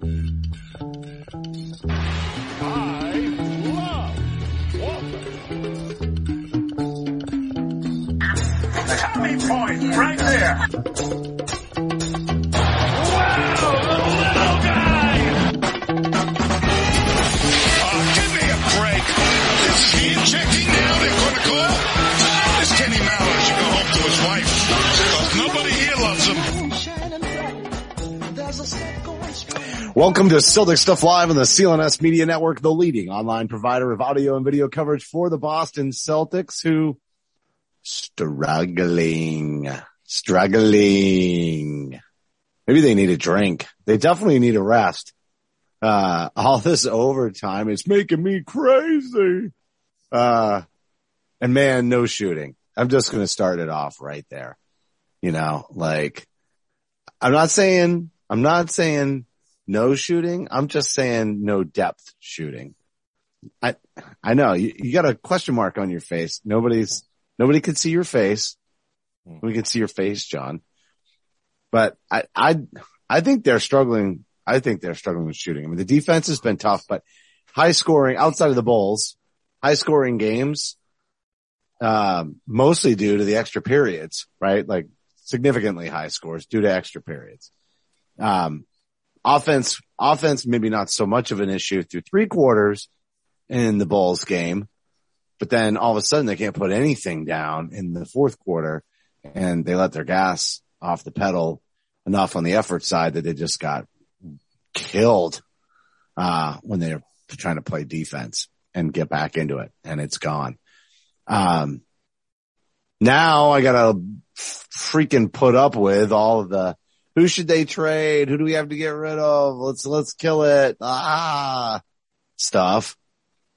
Tommy point right there. Wow, little, little guy. Oh, give me a break. Is he checking now? They're going to Kenny Mallett Welcome to Celtic Stuff Live on the CLNS Media Network, the leading online provider of audio and video coverage for the Boston Celtics who struggling, struggling. Maybe they need a drink. They definitely need a rest. Uh, all this overtime, it's making me crazy. Uh, and man, no shooting. I'm just going to start it off right there. You know, like I'm not saying, I'm not saying no shooting. I'm just saying no depth shooting. I, I know you, you got a question mark on your face. Nobody's, nobody can see your face. We can see your face, John. But I, I, I think they're struggling. I think they're struggling with shooting. I mean, the defense has been tough, but high scoring outside of the Bulls, high scoring games, um, mostly due to the extra periods, right? Like significantly high scores due to extra periods. Um, offense, offense, maybe not so much of an issue through three quarters in the Bulls game, but then all of a sudden they can't put anything down in the fourth quarter and they let their gas off the pedal enough on the effort side that they just got killed, uh, when they're trying to play defense and get back into it and it's gone. Um, now I gotta freaking put up with all of the, who should they trade? Who do we have to get rid of? Let's, let's kill it. Ah, stuff.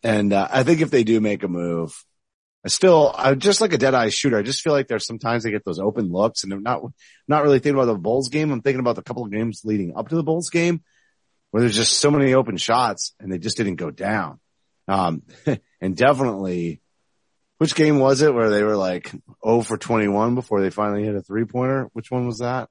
And, uh, I think if they do make a move, I still, I just like a dead eye shooter. I just feel like there's sometimes they get those open looks and I'm not, not really thinking about the Bulls game. I'm thinking about the couple of games leading up to the Bulls game where there's just so many open shots and they just didn't go down. Um, and definitely, which game was it where they were like 0 for 21 before they finally hit a three pointer? Which one was that?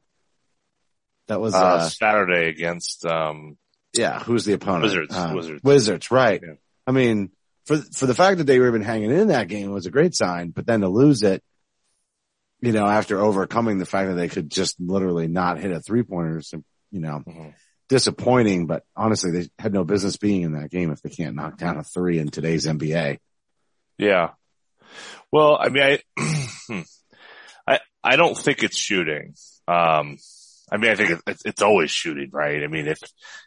That was, Uh, uh, Saturday against, um, yeah, who's the opponent? Wizards, Um, Wizards. Wizards, right. Yeah. I mean, for, for the fact that they were even hanging in that game was a great sign, but then to lose it, you know, after overcoming the fact that they could just literally not hit a three pointer, you know, Mhm. disappointing, but honestly, they had no business being in that game if they can't knock down a three in today's NBA. yeah. Well, I mean, I, I, I don't think it's shooting. Um, I mean, I think it's, it's always shooting, right? I mean, if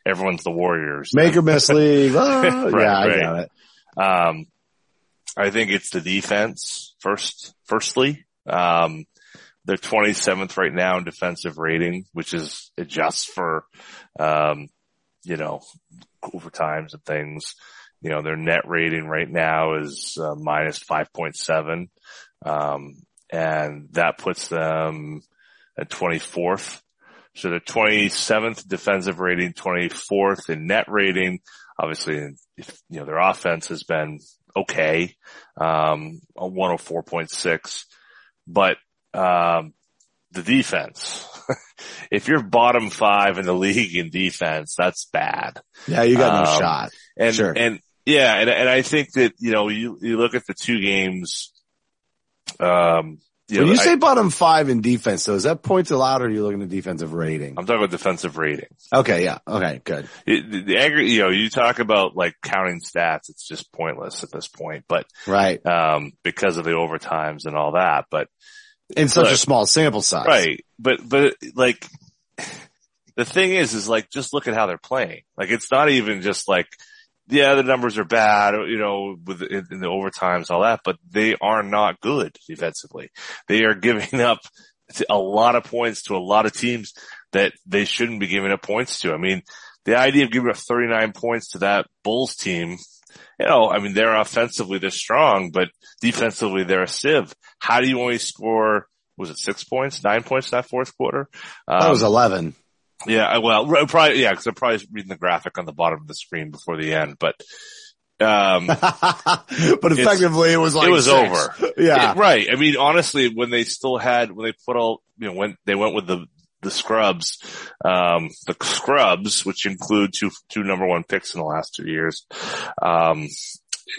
everyone's the Warriors, Make or miss league. Ah, Right, yeah, I right. got it. Um, I think it's the defense first, firstly. Um, they're 27th right now in defensive rating, which is adjusts for, um, you know, overtimes and things. You know, their net rating right now is uh, minus 5.7. Um, and that puts them at 24th. So they're 27th defensive rating, 24th in net rating. Obviously, if, you know, their offense has been okay, um, a 104.6, but, um, the defense, if you're bottom five in the league in defense, that's bad. Yeah, you got no Um, shot. And, Sure. and yeah, and, and I think that, you know, you, you look at the two games, um, you When know, you I- say bottom five in defense, though, is that points allowed or are you looking at defensive rating? I'm talking about defensive rating. Okay, yeah. Okay, good. It, the, the aggregate, you know, you talk about like counting stats, it's just pointless at this point, but, Right. um, because of the overtimes and all that, but In such a small sample size. Right. But, but like, the thing is, is like, just look at how they're playing. Like, it's not even just like, yeah, the numbers are bad, you know, with in, in the overtimes, all that, but they are not good defensively. They are giving up a lot of points to a lot of teams that they shouldn't be giving up points to. I mean, the idea of giving up 39 points to that Bulls team, you know, I mean, they're offensively, they're strong, but defensively, they're a sieve. How do you only score, was it six points, nine points in that fourth quarter? That was Um, 11. Yeah, I- well, probably, yeah, cause I'm probably reading the graphic on the bottom of the screen before the end, but, um, but effectively it was like it was six. over. Yeah. It- right. I mean, honestly, when they still had, when they put all, you know, when they went with the, the scrubs, um, the scrubs, which include two, two number one picks in the last two years, um,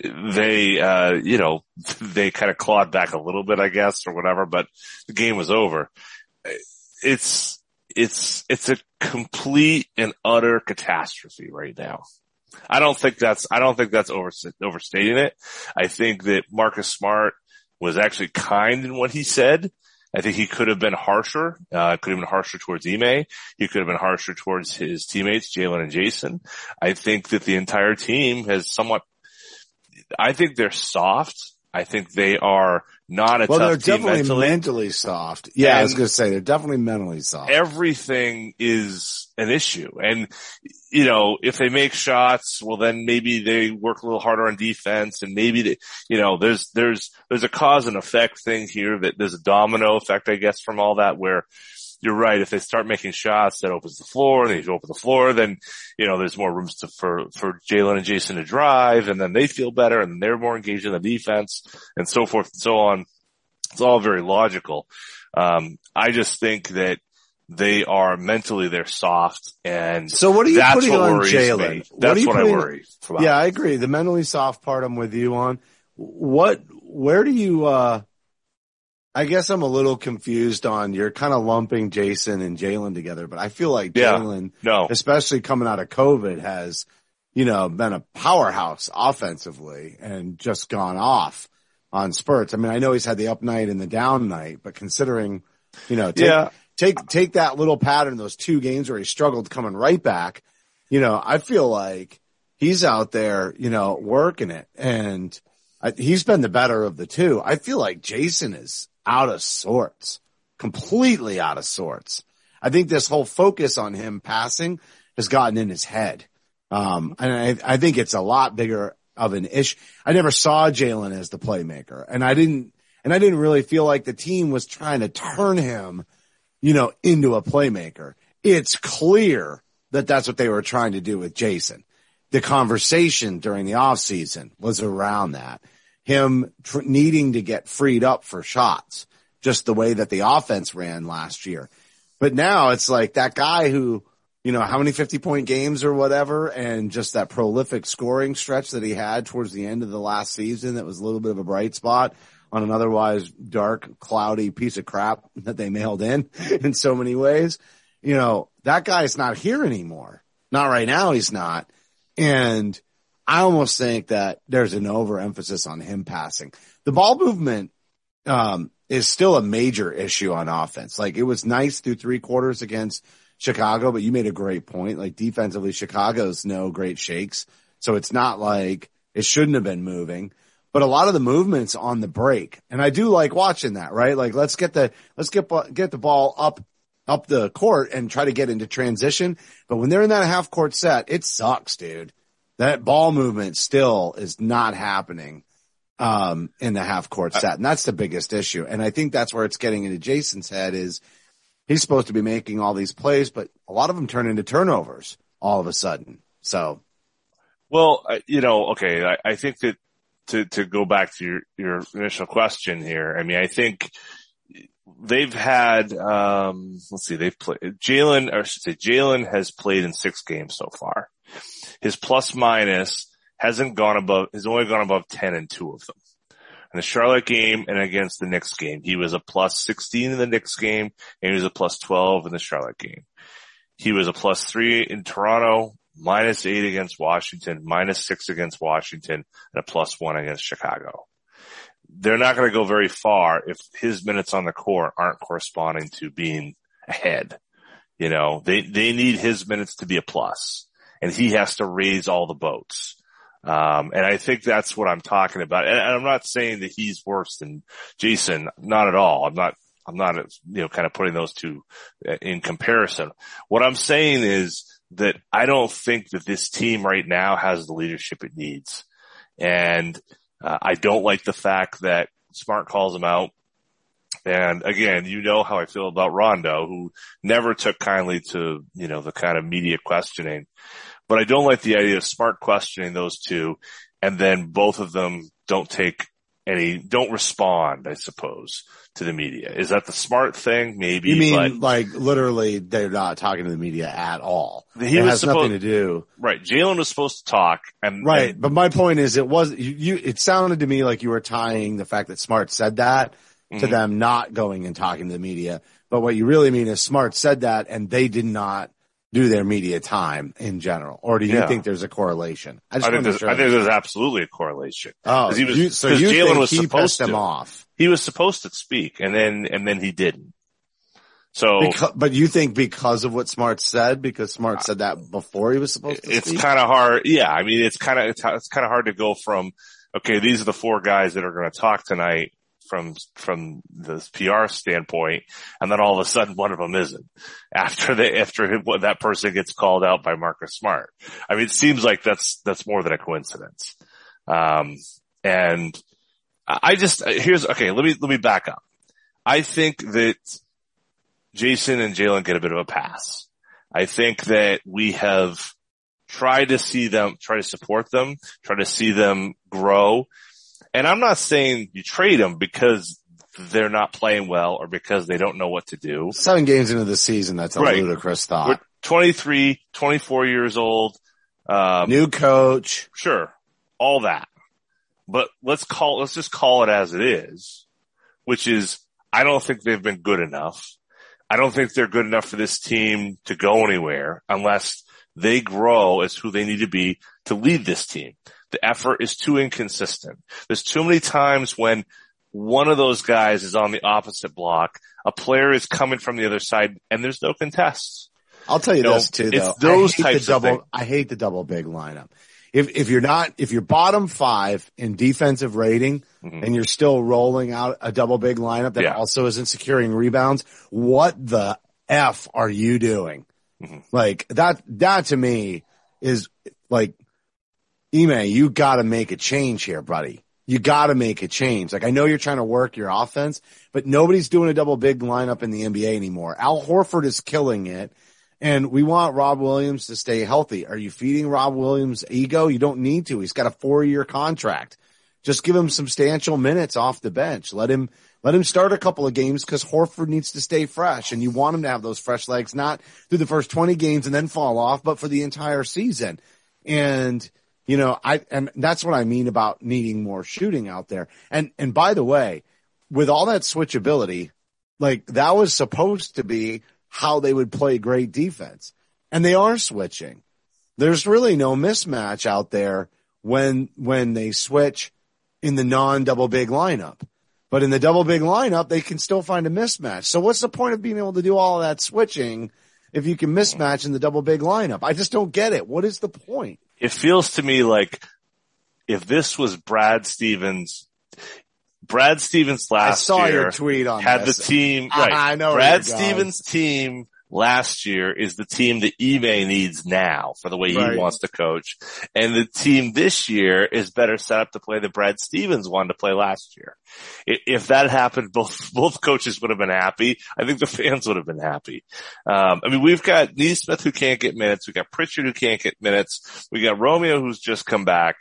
they, uh, you know, they kind of clawed back a little bit, I guess, or whatever, but the game was over. It's, it's, it's a complete and utter catastrophe right now. I don't think that's, I don't think that's over, overstating it. I think that Marcus Smart was actually kind in what he said. I think he could have been harsher, uh, could have been harsher towards Ime. He could have been harsher towards his teammates, Jalen and Jayson. I think that the entire team has somewhat, I think they're soft. I think they are not a Well, they're definitely mentally. mentally soft. Yeah, I was going to say they're definitely mentally soft. everything is an issue. And, you know, if they make shots, well, then maybe they work a little harder on defense and maybe they, you know, there's, there's, there's a cause and effect thing here that there's a domino effect, I guess, from all that where you're right. If they start making shots, that opens the floor. They open the floor, then, you know, there's more rooms to, for, for Jalen and Jayson to drive and then they feel better and they're more engaged in the defense and so forth and so on. It's all very logical. Um, I just think that they are mentally they're soft and so what are you that's putting what on Jalen? What That's you what, I worry about. Yeah, I agree. The mentally soft part I'm with you on. What, where do you, uh, I guess I'm a little confused on you're kind of lumping Jayson and Jalen together, but I feel like Yeah. Jalen, No, especially coming out of COVID has, you know, been a powerhouse offensively and just gone off on spurts. I mean, I know he's had the up night and the down night, but considering, you know, take, Yeah. take, take that little pattern, those two games where he struggled coming right back, you know, I feel like he's out there, you know, working it and I, he's been the better of the two. I feel like Jayson is out of sorts, completely out of sorts. I think this whole focus on him passing has gotten in his head. Um, and I, I think it's a lot bigger of an issue. I never saw Jalen as the playmaker and I didn't, and I didn't really feel like the team was trying to turn him, you know, into a playmaker. It's clear that that's what they were trying to do with Jayson. The conversation during the off season was around that. Him tr- needing to get freed up for shots, just the way that the offense ran last year. But now it's like that guy who, you know, how many 50 point games or whatever, and just that prolific scoring stretch that he had towards the end of the last season that was a little bit of a bright spot on an otherwise dark, cloudy piece of crap that they mailed in in so many ways. You know, that guy's not here anymore. Not right now, he's not. And I almost think that there's an overemphasis on him passing. The ball movement, um, is still a major issue on offense. Like it was nice through three quarters against Chicago, but you made a great point. Like defensively, Chicago's no great shakes. So it's not like it shouldn't have been moving, but a lot of the movements on the break. And I do like watching that, right? Like let's get the, let's get, get the ball up, up the court and try to get into transition. But when they're in that half court set, it sucks, dude. That ball movement still is not happening um, in the half court set. And that's the biggest issue. And I think that's where it's getting into Jayson's head is he's supposed to be making all these plays, but a lot of them turn into turnovers all of a sudden. So Well, you know, okay, I, I think that to, to go back to your, your initial question here, I mean, I think they've had, um, let's see, they've played, Jalen, or I should say Jalen has played in six games so far. His plus minus hasn't gone above, has only gone above 10 in two of them. in the Charlotte game and against the Knicks game. He was a plus 16 in the Knicks game and he was a plus 12 in the Charlotte game. He was a plus three in Toronto, minus eight against Washington, minus six against Washington, and a plus one against Chicago. They're not going to go very far if his minutes on the court aren't corresponding to being ahead. You know, they, they need his minutes to be a plus and he has to raise all the boats. Um, and I think that's what I'm talking about. And, and I'm not saying that he's worse than Jayson, not at all. I'm not, I'm not, you know, kind of putting those two uh, in comparison. What I'm saying is that I don't think that this team right now has the leadership it needs. And uh, I don't like the fact that Smart calls him out. And again, you know how I feel about Rondo, who never took kindly to, you know, the kind of media questioning. But I don't like the idea of Smart questioning those two and then both of them don't take any, don't respond, I suppose, to the media. Is that the smart thing? Maybe. You mean but like literally they're not talking to the media at all? He it has supposed- nothing to do. right. Jalen was supposed to talk and Right. and- But my point is it was, you, you, it sounded to me like you were tying the fact that Smart said that to Mhm. them not going and talking to the media. But what you really mean is Smart said that and they did not do their media time in general. Or do you Yeah. think there's a correlation? I think, wanna there's, sure I think there's absolutely a correlation. Oh, was- you, so you Jalen think was he supposed to. off? He was supposed to speak and then, and then he didn't. So Because, but you think because of what Smart said, because Smart said that before he was supposed to it's kind of hard. Yeah. I mean, it's kind of, it's, it's kind of hard to go from, okay, these are the four guys that are going to talk tonight from, from the PR standpoint. And then all of a sudden one of them isn't after the, after that person gets called out by Marcus Smart. I mean, it seems like that's, that's more than a coincidence. Um, and I just, here's, okay, let me, let me back up. I think that Jayson and Jalen get a bit of a pass. I think that we have tried to see them, try to support them, try to see them grow. And I'm not saying you trade them because they're not playing well or because they don't know what to do. Seven games into the season, that's a Right. ludicrous We're thought. 23, 24 years old. Um, New coach. sure, all that. But let's call, let's just call it as it is, which is, I don't think they've been good enough. I don't think they're good enough for this team to go anywhere unless they grow as who they need to be to lead this team. The effort is too inconsistent. There's too many times when one of those guys is on the opposite block, a player is coming from the other side and there's no contests. I'll tell you No, this too, it's though. those I hate types the of double. things. I hate the double big lineup. If if you're not if you're bottom five in defensive rating Mhm. and you're still rolling out a double big lineup that Yeah. also isn't securing rebounds, what the f are you doing? Mhm. Like that that to me is like, You got to make a change here, buddy. You got to make a change. Like I know you're trying to work your offense, but nobody's doing a double big lineup in the NBA anymore. Al Horford is killing it. And we want Rob Williams to stay healthy. Are you feeding Rob Williams ego? You don't need to. He's got a four year contract. Just give him substantial minutes off the bench. Let him, let him start a couple of games because Horford needs to stay fresh and you want him to have those fresh legs, not through the first 20 games and then fall off, but for the entire season. And, you know, I, and that's what I mean about needing more shooting out there. And, and by the way, with all that switchability, like that was supposed to be how they would play great defense. And they are switching. There's really no mismatch out there when, when they switch in the non double big lineup. But in the double big lineup, they can still find a mismatch. So what's the point of being able to do all that switching if you can mismatch in the double big lineup? I just don't get it. What is the point? It feels to me like if this was Brad Stevens, Brad Stevens last I saw year your tweet on had this. the team, right. I know Brad. Stevens team last year is the team that Ime needs now for the way Right. he wants to coach. And the team this year is better set up to play the Brad Stevens wanted to play last year. If that happened, both, both coaches would have been happy. I think the fans would have been happy. Um, I mean, we've got Nesmith who can't get minutes. We got Pritchard who can't get minutes. We got Romeo who's just come back.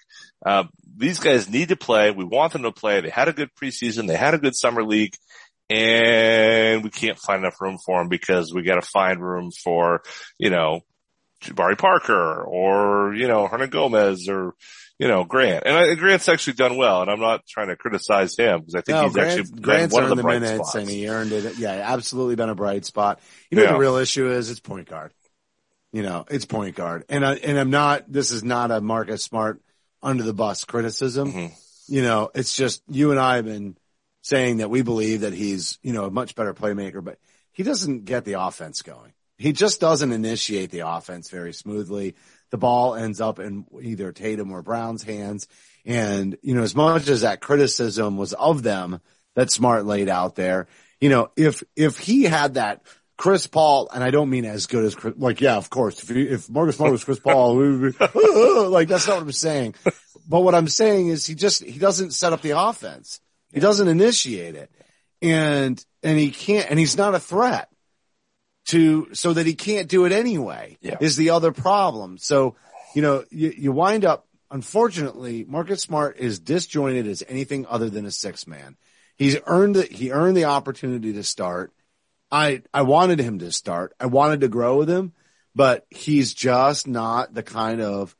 Uh, these guys need to play. We want them to play. They had a good preseason. They had a good summer league and we can't find enough room for them because we got to find room for, you know, Jabari Parker or, you know, Hernangómez or, you know, Grant. And I, Grant's actually done well, and I'm not trying to criticize him because I think No, he's Grant, actually Grant's one of the the, bright minutes spots. and he earned it. Yeah, absolutely been a bright spot. You know Yeah. the real issue is? It's point guard. You know, it's point guard. And I, and I'm not, this is not a Marcus Smart under the bus criticism. Mhm. You know, it's just you and I have been saying that we believe that he's, you know, a much better playmaker, but he doesn't get the offense going. He just doesn't initiate the offense very smoothly. The ball ends up in either Tatum or Brown's hands. And, you know, as much as that criticism was of them that Smart laid out there, you know, if, if he had that Chris Paul, and I don't mean as good as Chris, like, yeah, of course, if, if Marcus Smart was Chris Paul, we like, that's not what I'm saying. But what I'm saying is he just, he doesn't set up the offense. He doesn't initiate it. And, and he can't, and he's not a threat to, so that he can't do it anyway Yeah. is the other problem. So, you know, you, you wind up, unfortunately, Marcus Smart is disjointed as anything other than a six man. He's earned it. He earned the opportunity to start. I, I wanted him to start. I wanted to grow with him, but he's just not the kind of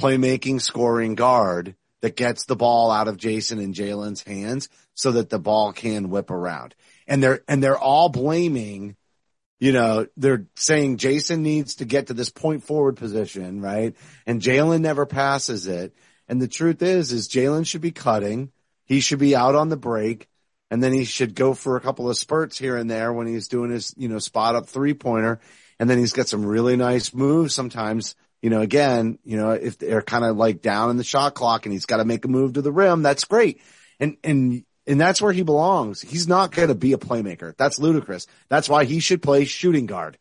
playmaking scoring guard that gets the ball out of Jayson and Jalen's hands so that the ball can whip around. And they're, and they're all blaming, you know, they're saying Jayson needs to get to this point forward position, right? And Jalen never passes it. And the truth is, is Jalen should be cutting. He should be out on the break. And then he should go for a couple of spurts here and there when he's doing his, you know, spot up three pointer. And then he's got some really nice moves sometimes. You know, again, you know, if they're kind of like down in the shot clock and he's got to make a move to the rim, that's great. And, and, and that's where he belongs. He's not going to be a playmaker. That's ludicrous. That's why he should play shooting guard.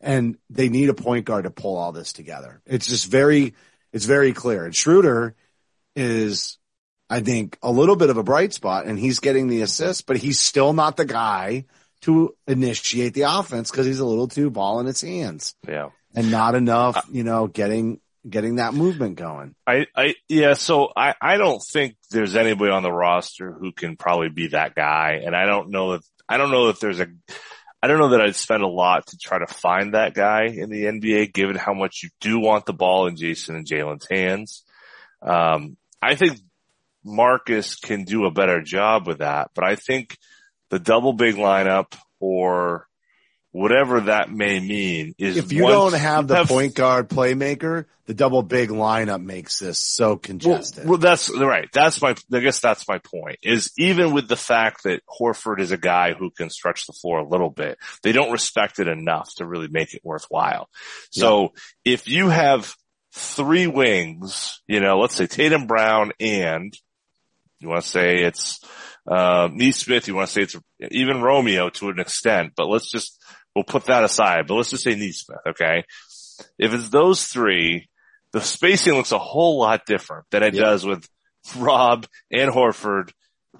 And they need a point guard to pull all this together. It's just very, it's very clear. And Schroeder is, I think, a little bit of a bright spot and he's getting the assist, but he's still not the guy to initiate the offense because he's a little too ball in his hands Yeah. And not enough, you know, getting, getting that movement going. I, I, yeah, so I, I don't think there's anybody on the roster who can probably be that guy. And I don't know that, I don't know that there's a, I don't know that I'd spend a lot to try to find that guy in the NBA, given how much you do want the ball in Jayson and Jalen's hands. Um, I think Marcus can do a better job with that, but I think the double big lineup or whatever that may mean is If you don't have the you point guard playmaker, the double big lineup makes this so congested. well, that's right. That's my, I guess that's my point is even with the fact that Horford is a guy who can stretch the floor a little bit, they don't respect it enough to really make it worthwhile. So if you have three wings, you know, let's say Tatum Brown and you want to say it's, uh, Nesmith, you want to say it's even Romeo to an extent, but let's just, we'll put that aside, but let's just say Nesmith, okay? If it's those three, the spacing looks a whole lot different than it Yeah. does with Rob and Horford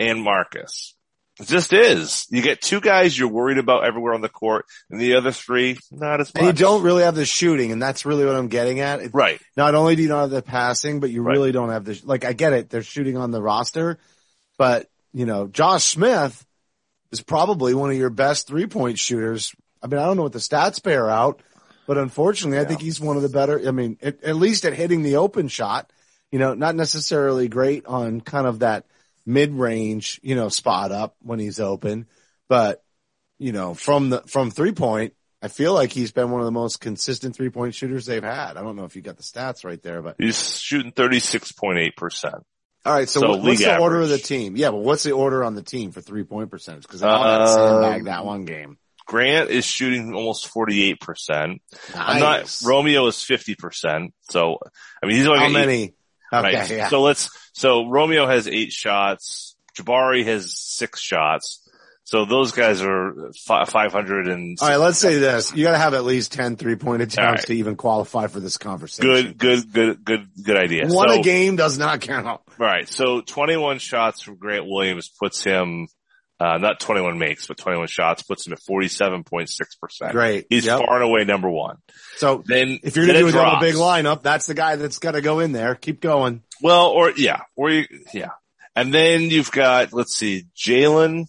and Marcus. It just is. You get two guys you're worried about everywhere on the court and the other three, not as much. and you don't really have the shooting, and that's really what I'm getting at. Right. Not only do you not have the passing, but you Right. really don't have the, like, I get it. They're shooting on the roster, but, you know, Josh Smith is probably one of your best three point shooters. I mean, I don't know what the stats bear out, but unfortunately, I think he's one of the better. I mean, at, at least at hitting the open shot, you know, not necessarily great on kind of that mid range, you know, spot up when he's open, but you know, from the, from three point, I feel like he's been one of the most consistent three point shooters they've had. I don't know if you got the stats right there, but He's shooting 36.8%. all right. So, So what- what's the order of the team? Yeah, but what's the order on the team for three point percentage? Cause I got Um, sandbagged that one game. Grant is shooting almost 48%. I'm not, Romeo is 50%. So, I mean, he's only How eight- many? Okay, right. yeah. So let's, so Romeo has eight shots. Jabari has six shots. So those guys are fi- 500 and All right, let's say this. You got to have at least 10 three point attempts All right. to even qualify for this conversation. good, good, good, good, good idea. One so, a game does not count. Right. So 21 shots from Grant Williams puts him, uh, not 21 makes, but 21 shots puts him at 47.6%. Great. He's Yep. far and away number one. So Then if you're going to do a big lineup, that's the guy that's got to go in there. Keep going. Well, or yeah, or you, yeah. And then you've got, let's see, Jalen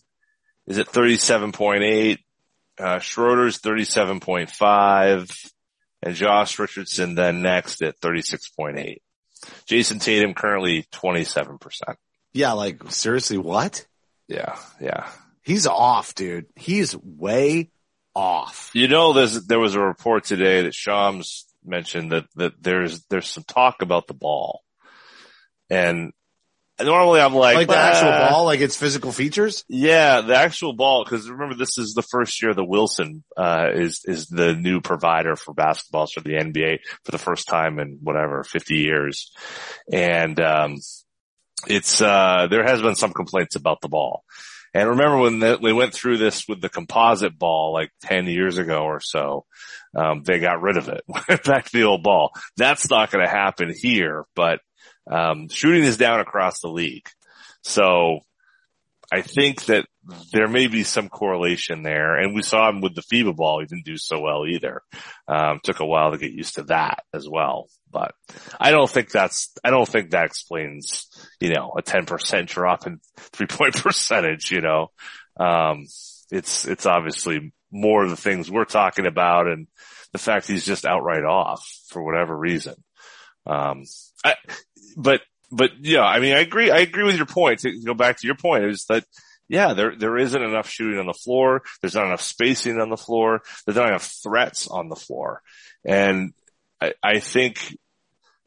is at 37.8, uh, Schroeder's 37.5, and Josh Richardson then next at 36.8. Jayson Tatum currently 27%. Yeah, like seriously, what? Yeah, yeah. He's off, dude. He's way off. You know, there's, there was a report today that Shams mentioned that, that there's, there's some talk about the ball. And normally I'm like, Like the actual "Ah." ball, like its physical features. Yeah, the actual ball, because remember this is the first year the Wilson uh, is is the new provider for basketballs for the NBA for the first time in whatever 50 years, and um, it's uh, there has been some complaints about the ball. And remember when the, we went through this with the composite ball like 10 years ago or so, um, they got rid of it. Went back to the old ball. That's not going to happen here, but um, shooting is down across the league. So I think that there may be some correlation there. And we saw him with the FIBA ball. He didn't do so well either. Um, took a while to get used to that as well. But I don't think that's, I don't think that explains, you know, a 10% drop in three point percentage, you know. Um, it's, it's obviously more of the things we're talking about and the fact he's just outright off for whatever reason. Um, I, but, but yeah, I mean, I agree. I agree with your point. To go back to your point is that, yeah, there, there isn't enough shooting on the floor. There's not enough spacing on the floor. There's not enough threats on the floor. And I, I think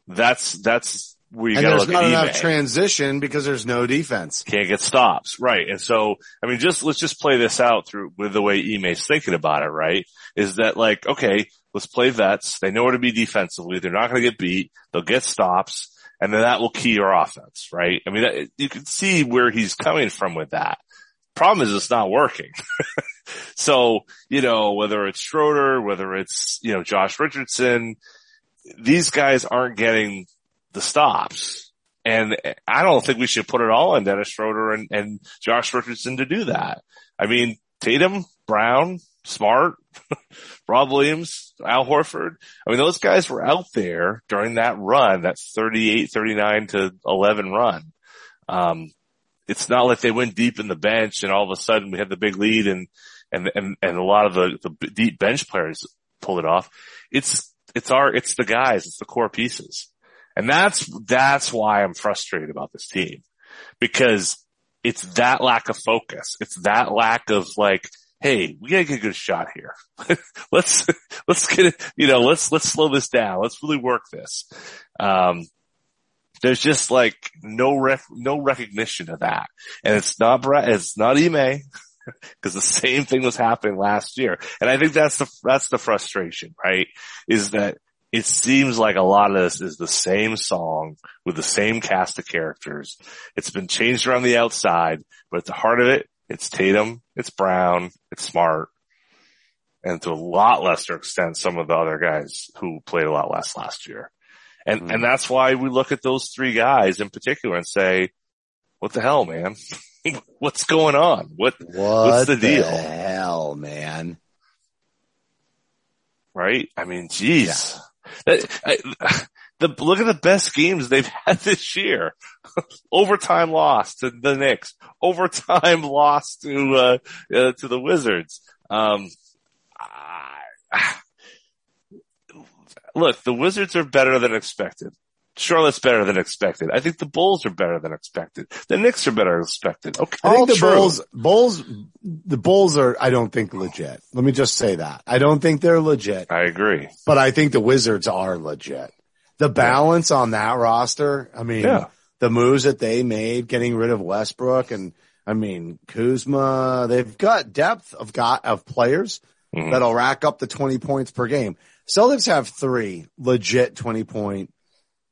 that's, that's where you and gotta there's look not at enough eBay transition because there's no defense. can't get stops. Right. And so, I mean, just, let's just play this out through with the way Ime's thinking about it, right? Is that like, okay, let's play vets. They know where to be defensively. They're not going to get beat. They'll get stops and then that will key your offense, right? I mean, that, you can see where he's coming from with that. Problem is it's not working. so, you know, whether it's Schroeder, whether it's, you know, Josh Richardson, these guys aren't getting the stops. And I don't think we should put it all on Dennis Schroeder and, and Josh Richardson to do that. I mean, Tatum, Brown, Smart, Rob Williams, Al Horford. I mean, those guys were out there during that run, that 38, 39 to 11 run. Um, it's not like they went deep in the bench and all of a sudden we had the big lead and, and, and, and a lot of the, the deep bench players pulled it off. It's, it's our, it's the guys, it's the core pieces. And that's, that's why I'm frustrated about this team because it's that lack of focus. It's that lack of like, Hey, we gotta get a good shot here. let's, let's get it, you know, let's, let's slow this down. Let's really work this. Um, there's just like no rec- no recognition of that. And it's not, Brad, it's not Ime because the same thing was happening last year. And I think that's the, that's the frustration, right? Is that it seems like a lot of this is the same song with the same cast of characters. It's been changed around the outside, but at the heart of it, it's Tatum, it's Brown, it's Smart, and to a lot lesser extent, some of the other guys who played a lot less last year. And, Mhm. and that's why we look at those three guys in particular and say, what the hell, man? What's going on? What, What the deal? hell, man? right? I mean, geez. That- I- the, look at the best games they've had this year. Overtime loss to the Knicks. Overtime loss to, uh, uh to the Wizards. Um, I- look, the Wizards are better than expected. Charlotte's better than expected. I think the Bulls are better than expected. The Knicks are better than expected. Okay. I think all the true. Bulls, Bulls, the Bulls are, I don't think legit. Let me just say that. I don't think they're legit, I agree. but I think the Wizards are legit. The balance on that roster, I mean, Yeah. the moves that they made, getting rid of Westbrook and I mean, Kuzma, they've got depth of got, of players Mhm. that'll rack up the 20 points per game. Celtics have three legit 20 point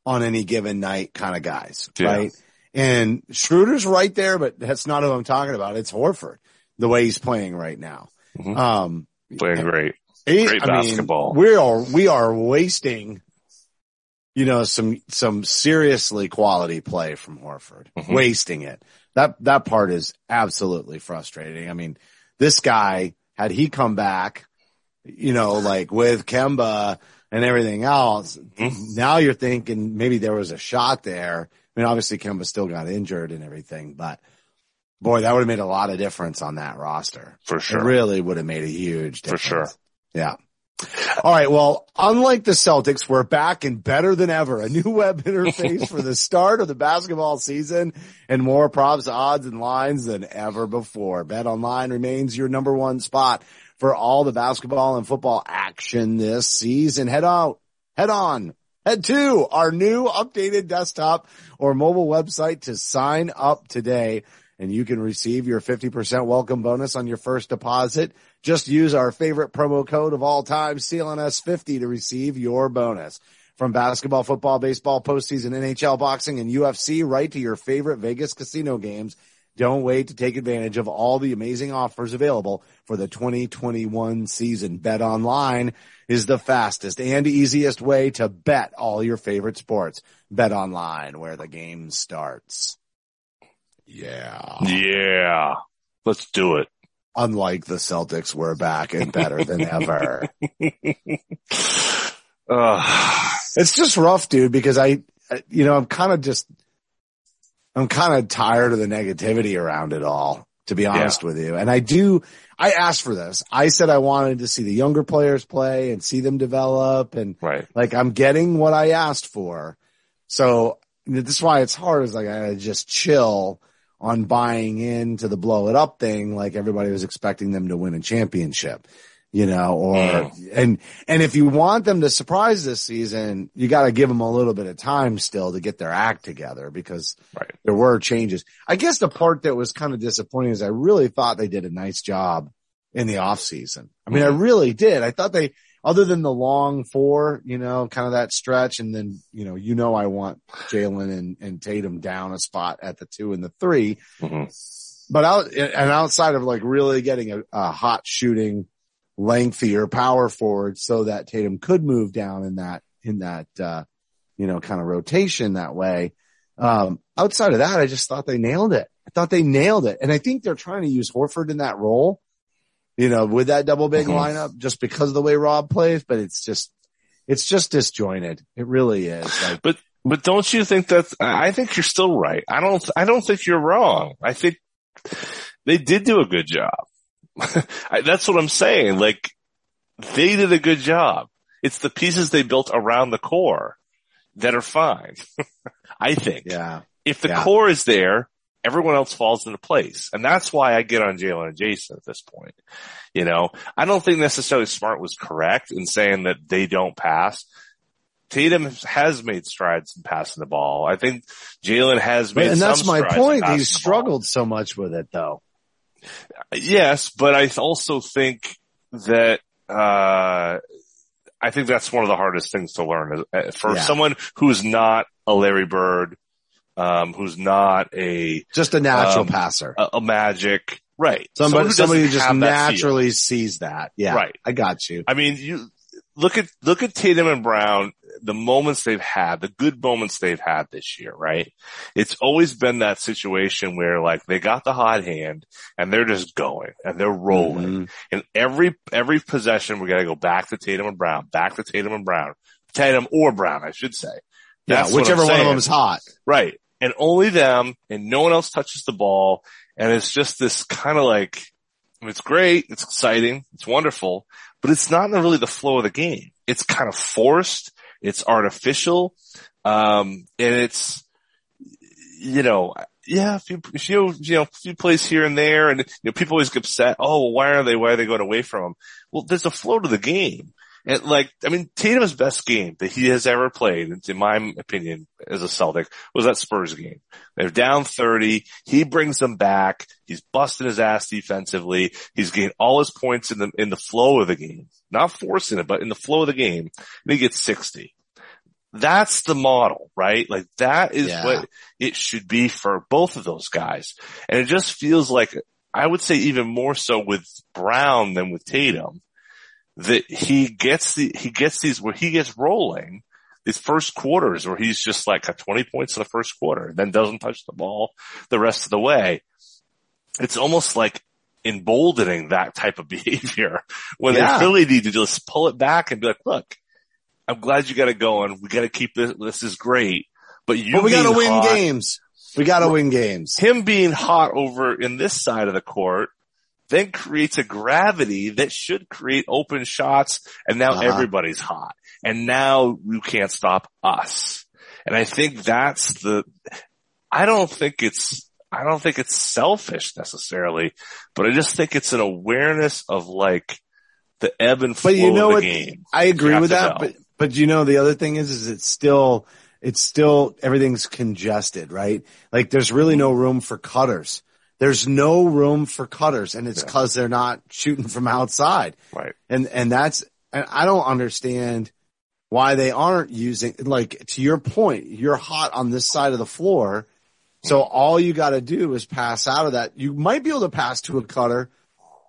on any given night kind of guys, Yeah. right? And Schroeder's right there, but that's not who I'm talking about. It's Horford, the way he's playing right now. Mhm. Um, Playing great. he- Great I mean, basketball. we are, we are wasting, you know, some, some seriously quality play from Horford, Mhm. wasting it. That, that part is absolutely frustrating. I mean, this guy, had he come back, you know, like with Kemba and everything else, Mhm. now you're thinking maybe there was a shot there. I mean, obviously Kemba still got injured and everything, but boy, that would have made a lot of difference on that roster. For sure. It really would have made a huge difference. For sure. Yeah. All right. Well, unlike the Celtics, we're back and better than ever. A new web interface for the start of the basketball season and more props, odds and lines than ever before. Bet online remains your number one spot for all the basketball and football action this season. Head out, head on, head to our new updated desktop or mobile website to sign up today and you can receive your 50% welcome bonus on your first deposit. Just use our favorite promo code of all time, CLNS50 to receive your bonus. From basketball, football, baseball, postseason, NHL, boxing, and UFC, right to your favorite Vegas casino games. Don't wait to take advantage of all the amazing offers available for the 2021 season. Bet online is the fastest and easiest way to bet all your favorite sports. Bet online where the game starts. Yeah. Yeah. Let's do it. Unlike the Celtics, we're back and better than ever. Uh, It's just rough, dude, because I, you know, I'm kind of just, I'm kind of tired of the negativity around it all, to be honest with you. And I do, I asked for this. I said I wanted to see the younger players play and see them develop and right. like I'm getting what I asked for. So this is why it's hard is like I just chill on buying into the blow it up thing. Like everybody was expecting them to win a championship, you know, or, mm. and, and if you want them to surprise this season, you got to give them a little bit of time still to get their act together because Right. there were changes. I guess the part that was kind of disappointing is I really thought they did a nice job in the off season. I mean, I mm-hmm. really did. I thought they, other than the long four, you know, kind of that stretch. And then, you know, you know, I want Jalen and, and Tatum down a spot at the two and the three, Mhm. but out and outside of like really getting a, a hot shooting lengthier power forward so that Tatum could move down in that, in that, uh, you know, kind of rotation that way. Um, outside of that, I just thought they nailed it. I thought they nailed it. And I think they're trying to use Horford in that role, you know, with that double big Mhm. lineup just because of the way Rob plays, but it's just, it's just disjointed. It really is. Like, But, but don't you think that's, I think you're still right. I don't, I don't think you're wrong. I think they did do a good job. I, that's what I'm saying. Like they did a good job. It's the pieces they built around the core that are fine. I think. yeah. If the Yeah. core is there, everyone else falls into place. And that's why I get on Jalen and Jayson at this point. You know, I don't think necessarily Smart was correct in saying that they don't pass. Tatum has made strides in passing the ball. I think Jalen has made and that's my point. He's struggled so much with it though. Yes, but I also think that, uh, I think that's one of the hardest things to learn Uh, for Yeah. someone who's not a Larry Bird, um, who's not a, Just a natural Um, passer. a, a magic, right? Somebody, somebody who just have that naturally sees that. Yeah. Right. I got you. I mean, you look at, look at Tatum and Brown, the moments they've had, the good moments they've had this year, right? It's always been that situation where like they got the hot hand and they're just going and they're rolling. Mhm. And every, every possession, we got to go back to Tatum and Brown, back to Tatum and Brown, Tatum or Brown, I should say. Yeah. That's what Whichever one of them is hot. Right. And only them and no one else touches the ball. And it's just this kind of like, it's great. It's exciting. It's wonderful, but it's not really the flow of the game. It's kind of forced. It's artificial. Um, and it's, you know, yeah, if you, if you know, a few plays here and there and, you know, people always get upset. Oh, well, why are they, why are they going away from them? Well, there's a flow to the game. And like, I mean, Tatum's best game that he has ever played, in my opinion, as a Celtic, was that Spurs game. They're down 30. He brings them back. He's busting his ass defensively. He's getting all his points in the, in the flow of the game, not forcing it, but in the flow of the game. And he gets 60. That's the model, right? Like that is Yeah. what it should be for both of those guys. And it just feels like, I would say even more so with Brown than with Tatum that he gets the, he gets these where he gets rolling these first quarters where he's just like got 20 points in the first quarter and then doesn't touch the ball the rest of the way. It's almost like emboldening that type of behavior when Yeah. they really need to just pull it back and be like, look, I'm glad you got it going. We got to keep this. This is great, but you, But we got to win games. We got to win games. him being hot over in this side of the court then creates a gravity that should create open shots. And now Uh-huh. everybody's hot and now you can't stop us. And I think that's the, I don't think it's, I don't think it's selfish necessarily, but I just think it's an awareness of like the ebb and flow But you know of what? the game. I agree with that, know. but but you know the other thing is is it's still it's still everything's congested, right? Like there's really no room for cutters. There's no room for cutters, and it's because they're not shooting from outside, Right. and and that's and I don't understand why they aren't using like to your point. You're hot on this side of the floor, so all you got to do is pass out of that. You might be able to pass to a cutter.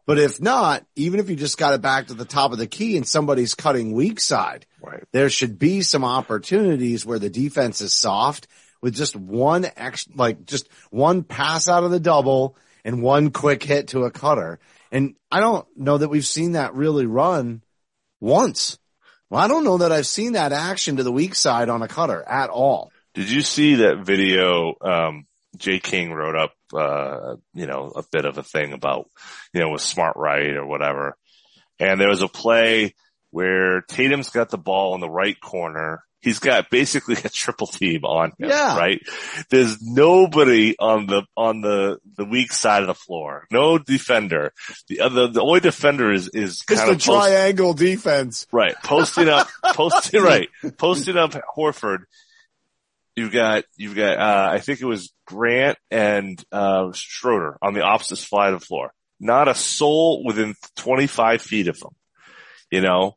But if not, even if you just got it back to the top of the key and somebody's cutting weak side, Right. there should be some opportunities where the defense is soft with just one ex, like just one pass out of the double and one quick hit to a cutter. And I don't know that we've seen that really run once. Well, I don't know that I've seen that action to the weak side on a cutter at all. Did you see that video? Um, Jay King wrote up, uh, you know, a bit of a thing about, you know, with smart right or whatever. And there was a play where Tatum's got the ball in the right corner. He's got basically a triple team on him, Yeah. right? There's nobody on the, on the, the weak side of the floor. No defender. The other, the only defender is, is It's kind the post- triangle defense. Right. Posting up, posting, right. Posting up Horford. You've got, you've got, uh, I think it was Grant and, uh, Schroeder on the opposite side of the floor. Not a soul within 25 feet of them, you know?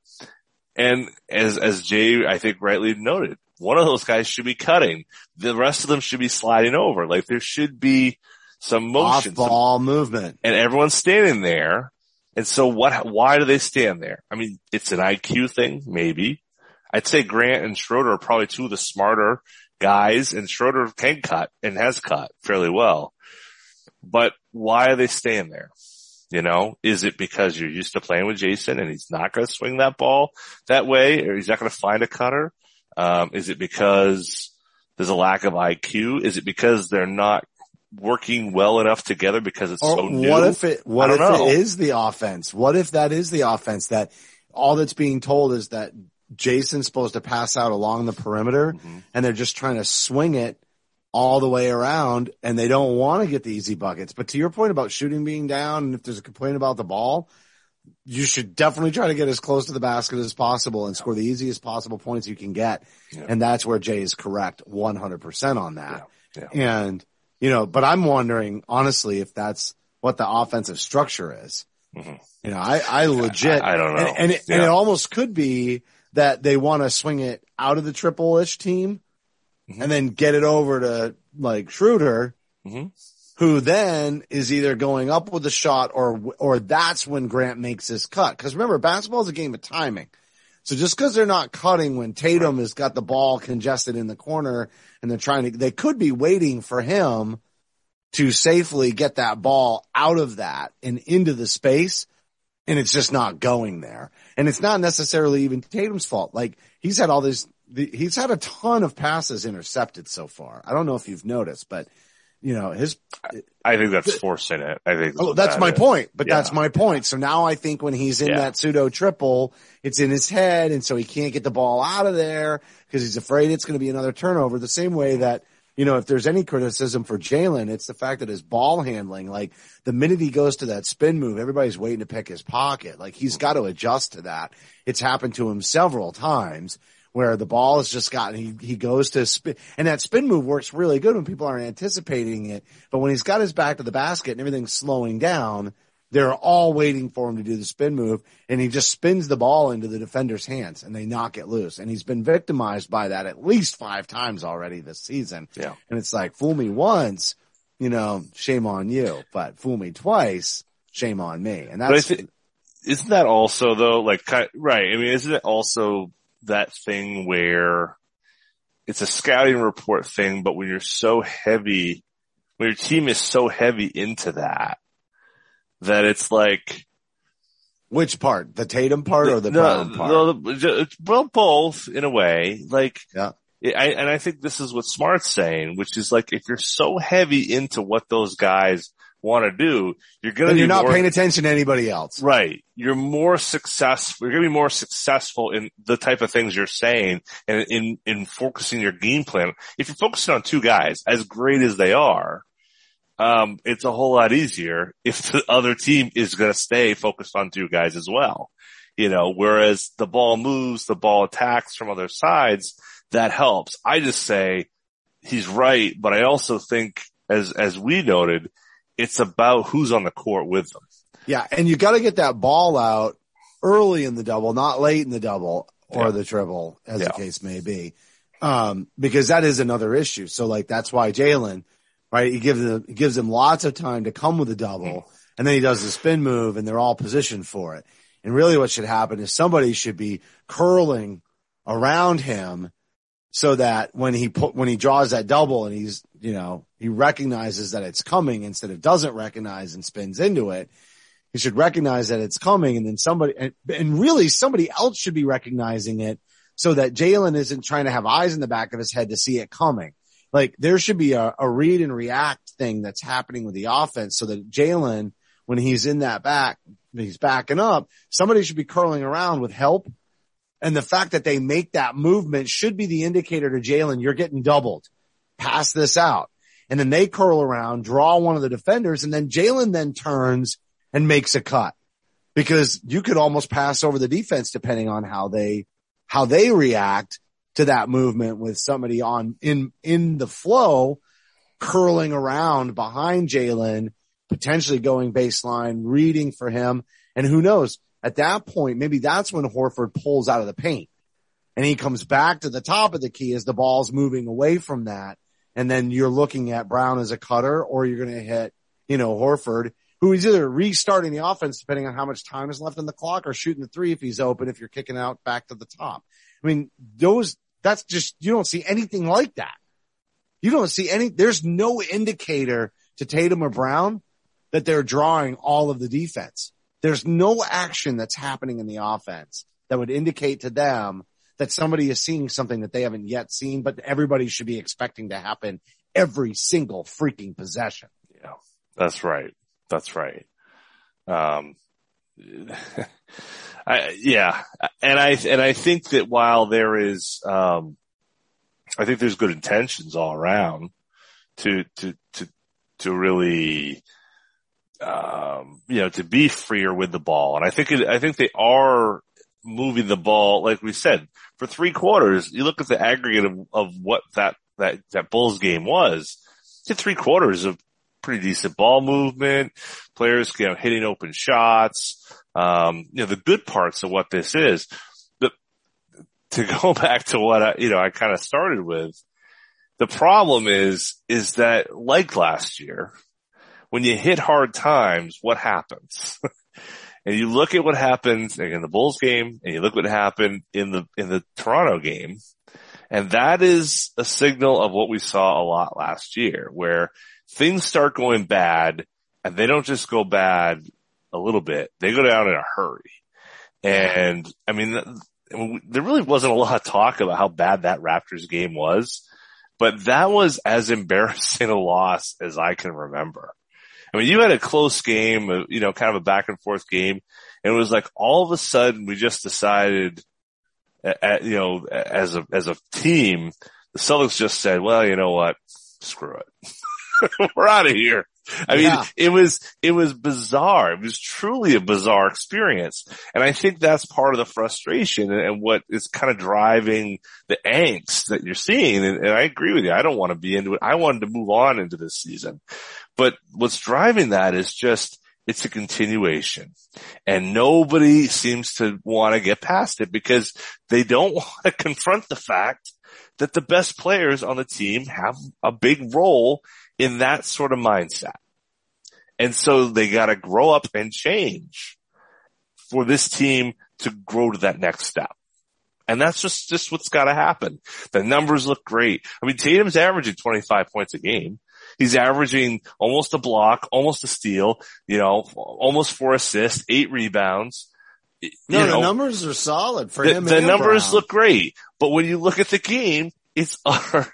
And as, as Jay, I think rightly noted, one of those guys should be cutting. The rest of them should be sliding over. Like there should be some Off motion, some ball movement. and everyone's standing there. And so what, why do they stand there? I mean, it's an IQ thing, maybe. I'd say Grant and Schroeder are probably two of the smarter guys and Schroeder can cut and has cut fairly well. But why are they staying there? You know, is it because you're used to playing with Jayson and he's not going to swing that ball that way or he's not going to find a cutter? Um, is it because there's a lack of IQ? Is it because they're not working well enough together because it's Or so new? what if it, what if know. it is the offense? What if that is the offense that all that's being told is that Jayson's supposed to pass out along the perimeter Mm-hmm. and they're just trying to swing it all the way around and they don't want to get the easy buckets. But to your point about shooting being down and if there's a complaint about the ball, you should definitely try to get as close to the basket as possible and score the easiest possible points you can get. And that's where Jay is correct 100% on that. Yeah. And, you know, but I'm wondering honestly if that's what the offensive structure is. Mhm. You know, I, I legit, I- I don't know. And, and, it, and it almost could be that they want to swing it out of the triple-ish team Mhm. and then get it over to like Schroeder, Mhm. who then is either going up with the shot or, or that's when Grant makes his cut. Cause remember, basketball is a game of timing. So just cause they're not cutting when Tatum has got the ball congested in the corner and they're trying to, they could be waiting for him to safely get that ball out of that and into the space. And it's just not going there. And it's not necessarily even Tatum's fault. Like he's had all this, the, he's had a ton of passes intercepted so far. I don't know if you've noticed, but you know, his, I think that's forcing it. I think. Oh, that's that my is. point. But Yeah. that's my point. So now I think when he's in Yeah. that pseudo triple, it's in his head. And so he can't get the ball out of there because he's afraid it's going to be another turnover. The same way that, you know, if there's any criticism for Jaylen, it's the fact that his ball handling, like the minute he goes to that spin move, everybody's waiting to pick his pocket. Like he's mm-hmm. got to adjust to that. It's happened to him several times where the ball has just gotten, he, he goes to spin and that spin move works really good when people aren't anticipating it. But when he's got his back to the basket and everything's slowing down, they're all waiting for him to do the spin move and he just spins the ball into the defender's hands and they knock it loose. And he's been victimized by that at least five times already this season. Yeah. And it's like, fool me once, you know, shame on you, but fool me twice, shame on me. And that's, isn't that also though, like, right? I mean, isn't it also that thing where it's a scouting report thing, but when you're so heavy, when your team is so heavy into that, that it's like, which part? The Tatum part or the no, Brown part? no, the- well, both in a way. Like, Yeah. I, and I think this is what Smart's saying, which is like, if you're so heavy into what those guys want to do, you're going to you're not more, paying attention to anybody else. Right. You're more successful. You're going to be more successful in the type of things you're saying and in, in focusing your game plan. If you're focusing on two guys, as great as they are, um, it's a whole lot easier if the other team is going to stay focused on two guys as well. You know, whereas the ball moves, the ball attacks from other sides, that helps. I just say he's right, but I also think as, as we noted, it's about who's on the court with them. Yeah. And you got to get that ball out early in the double, not late in the double or Yeah. the triple as the case may be. Um, because that is another issue. So like, that's why Jaylen, right? He gives them, he gives them lots of time to come with a double and then he does the spin move and they're all positioned for it. And really what should happen is somebody should be curling around him so that when he put, when he draws that double and he's, you know, he recognizes that it's coming instead of doesn't recognize and spins into it. He should recognize that it's coming and then somebody, and, and really somebody else should be recognizing it so that Jaylen isn't trying to have eyes in the back of his head to see it coming. Like there should be a, a read and react thing that's happening with the offense so that Jaylen, when he's in that back, he's backing up, somebody should be curling around with help. And the fact that they make that movement should be the indicator to Jaylen, you're getting doubled. Pass this out. And then they curl around, draw one of the defenders, and then Jaylen then turns and makes a cut because you could almost pass over the defense depending on how they, how they react to that movement with somebody on in, in the flow curling around behind Jaylen, potentially going baseline, reading for him. And who knows at that point, maybe that's when Horford pulls out of the paint and he comes back to the top of the key as the ball's moving away from that. And then you're looking at Brown as a cutter or you're going to hit, you know, Horford who is either restarting the offense depending on how much time is left on the clock or shooting the three if he's open, if you're kicking out back to the top. I mean, those, that's just, you don't see anything like that. You don't see any, there's no indicator to Tatum or Brown that they're drawing all of the defense. There's no action that's happening in the offense that would indicate to them that somebody is seeing something that they haven't yet seen, but everybody should be expecting to happen every single freaking possession. Yeah, that's right. That's right. Um, I, yeah, and I and I think that while there is, um, I think there's good intentions all around to to to to really, um, you know, to be freer with the ball, and I think it, I think they are moving the ball, like we said, for three quarters. You look at the aggregate of, of what that that that Bulls game was. It's three quarters of pretty decent ball movement, players, you know, hitting open shots, um, you know, the good parts of what this is. The, to go back to what I, you know, I kind of started with, the problem is, is that like last year, when you hit hard times, what happens? and you look at what happens in the Bulls game and you look what happened in the, in the Toronto game. And that is a signal of what we saw a lot last year where things start going bad and they don't just go bad a little bit. They go down in a hurry. And I mean, there really wasn't a lot of talk about how bad that Raptors game was, but that was as embarrassing a loss as I can remember. I mean, you had a close game, uh, you know, kind of a back and forth game. And it was like all of a sudden we just decided, at, you know, as a, as a team, the Celtics just said, well, you know what? Screw it. We're out of here. I Yeah. mean, it was, it was bizarre. It was truly a bizarre experience. And I think that's part of the frustration and, and what is kind of driving the angst that you're seeing. And, and I agree with you. I don't want to be into it. I wanted to move on into this season, but what's driving that is just, it's a continuation and nobody seems to want to get past it because they don't want to confront the fact that the best players on the team have a big role in that sort of mindset. And so they got to grow up and change for this team to grow to that next step. And that's just, just what's got to happen. The numbers look great. I mean, Tatum's averaging 25 points a game. He's averaging almost a block, almost a steal, you know, almost four assists, eight rebounds. You No, the know, numbers are solid for the, him. the numbers Brown. look great, but when you look at the game, it's utter,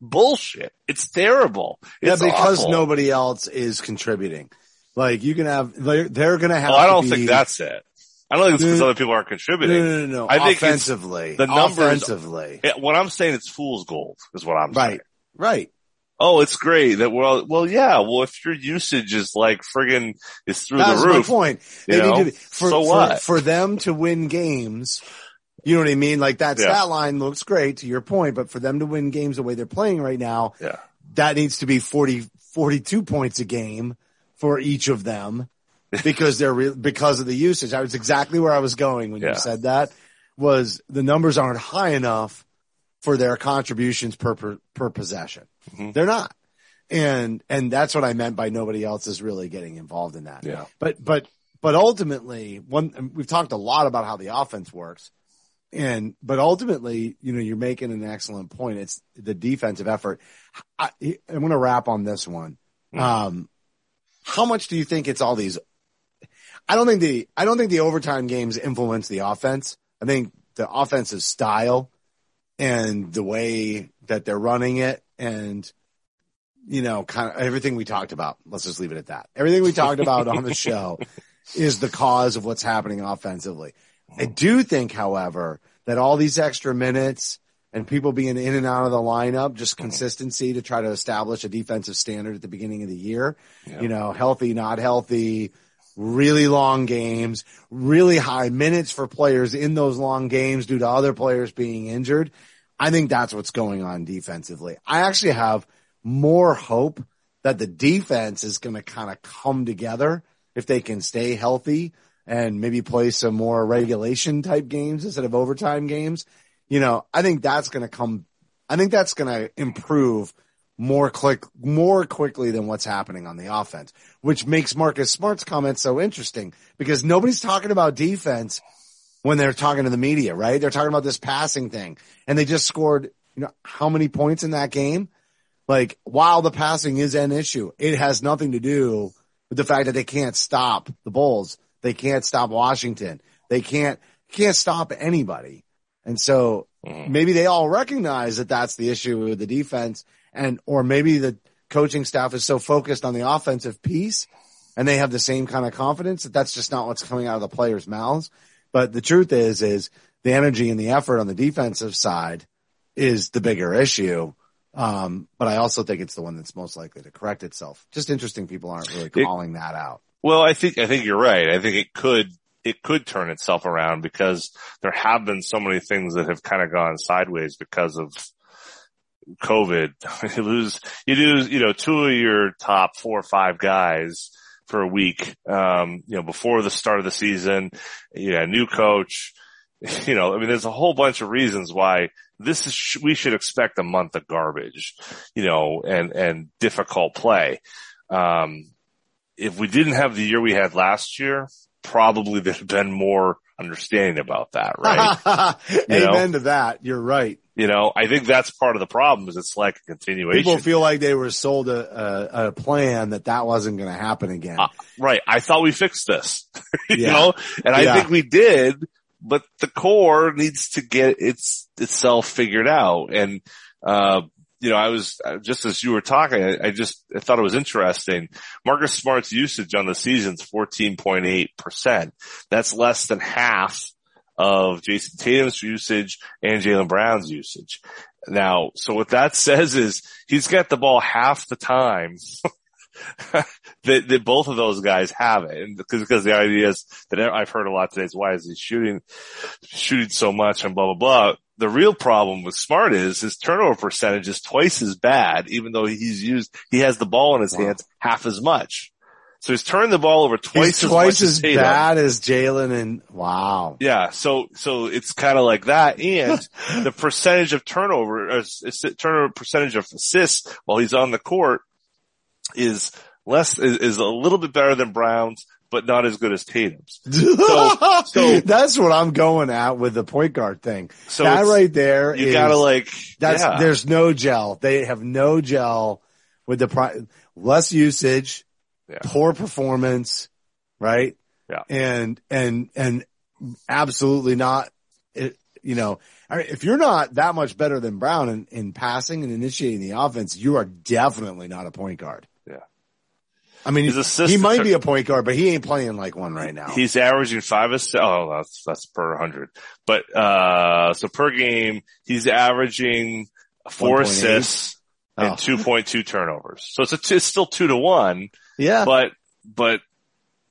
bullshit. It's terrible. It's yeah, because awful. nobody else is contributing. Like you can have, they're, they're going to have. Oh, I don't be- think that's it. I don't think it's because other people aren't contributing. no, no, no. I think it's offensively, the numbers- offensively, Yeah, What I'm saying is fool's gold is what I'm saying. right, right. Oh, it's great that we're all, well, yeah, well, if your usage is like friggin' is through That's the my roof, point. you They know? need to, for, So for- what? For, them to win games, you know what I mean? Like that Yeah. stat line looks great to your point, but for them to win games the way they're playing right now, yeah, that needs to be 40, 42 points a game for each of them because they're re- because of the usage. I was exactly where I was going when Yeah. you said that was the numbers aren't high enough for their contributions per per, per possession. Mhm. They're not. And and that's what I meant by nobody else is really getting involved in that. Yeah. But but but ultimately, one we've talked a lot about how the offense works. And but ultimately, you know, you're making an excellent point. It's the defensive effort. I, I'm going to wrap on this one. Mhm. Um, how much do you think it's all these? I don't think the I don't think the overtime games influence the offense. I think the offensive style and the way that they're running it and you know, kind of everything we talked about. Let's just leave it at that. Everything we talked about on the show is the cause of what's happening offensively. I do think, however, that all these extra minutes and people being in and out of the lineup, just mm-hmm. consistency to try to establish a defensive standard at the beginning of the year, Yeah. you know, healthy, not healthy, really long games, really high minutes for players in those long games due to other players being injured. I think that's what's going on defensively. I actually have more hope that the defense is going to kind of come together if they can stay healthy and maybe play some more regulation type games instead of overtime games. You know, I think that's going to come. I think that's going to improve more quick, more quickly than what's happening on the offense, which makes Marcus Smart's comments so interesting because nobody's talking about defense when they're talking to the media, right? They're talking about this passing thing and they just scored, you know, how many points in that game? Like, while the passing is an issue, it has nothing to do with the fact that they can't stop the Bulls. They can't stop Washington. They can't, can't stop anybody. And so Mhm. maybe they all recognize that that's the issue with the defense and, or maybe the coaching staff is so focused on the offensive piece and they have the same kind of confidence that that's just not what's coming out of the players' mouths. But the truth is, is the energy and the effort on the defensive side is the bigger issue. Um, but I also think it's the one that's most likely to correct itself. Just interesting people aren't really It- calling that out. Well, I think, I think you're right. I think it could, it could turn itself around because there have been so many things that have kind of gone sideways because of COVID. You lose, you lose, you know, two of your top four or five guys for a week, um, you know, before the start of the season, you know, new coach, you know, I mean, there's a whole bunch of reasons why this is, we should expect a month of garbage, you know, and, and difficult play. Um, if we didn't have the year we had last year, probably there'd been more understanding about that, right? You know? Amen to that. You're right. you know, I think that's part of the problem is it's like a continuation. People feel like they were sold a, a, a plan that that wasn't going to happen again. Uh, right. I thought we fixed this, you Yeah. know, and I Yeah. think we did, but the core needs to get its itself figured out. And, uh, you know, I was uh, just as you were talking, I, I just I thought it was interesting. Marcus Smart's usage on the season's 14.8%. That's less than half of Jayson Tatum's usage and Jaylen Brown's usage. Now, so what that says is he's got the ball half the time that, that both of those guys have it. And because, because the idea is that I've heard a lot today is why is he shooting, shooting so much and blah, blah, blah. The real problem with Smart is his turnover percentage is twice as bad, even though he's used, he has the ball in his Wow. hands half as much. So he's turned the ball over twice He's as twice as Tatum. bad as Jaylen and wow. Yeah, so so it's kind of like that, and the percentage of turnover, uh, turnover percentage of assists while he's on the court is less is, is a little bit better than Brown's, but not as good as Tatum's. so- that's what I'm going at with the point guard thing. So that right there You is- gotta like that's yeah. there's no gel. They have no gel with the pri- less usage, Yeah. poor performance, right? Yeah. And and and absolutely not. It, you know, I mean, if you're not that much better than Brown in, in passing and initiating the offense, you are definitely not a point guard. I mean, he, might be a point guard, but he ain't playing like one right now. He's averaging five assists. Oh, that's, that's per hundred. But, uh, so per game, he's averaging four 1.8. assists and Oh. 2.2 turnovers. So it's a two, it's still two to one, yeah. but, but,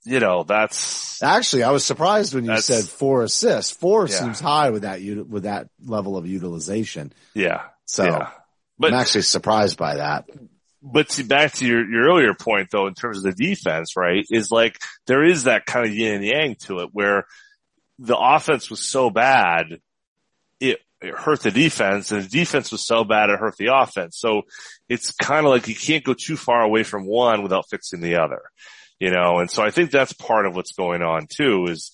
you know, that's, Actually, I was surprised when you said four assists. Four Yeah. seems high with that, with that level of utilization. yeah. So yeah. But, I'm actually surprised by that. But to, back to your, your earlier point though, in terms of the defense, right, is like there is that kind of yin and yang to it where the offense was so bad, it, it hurt the defense and the defense was so bad it hurt the offense. So it's kind of like you can't go too far away from one without fixing the other, you know? And so I think that's part of what's going on too is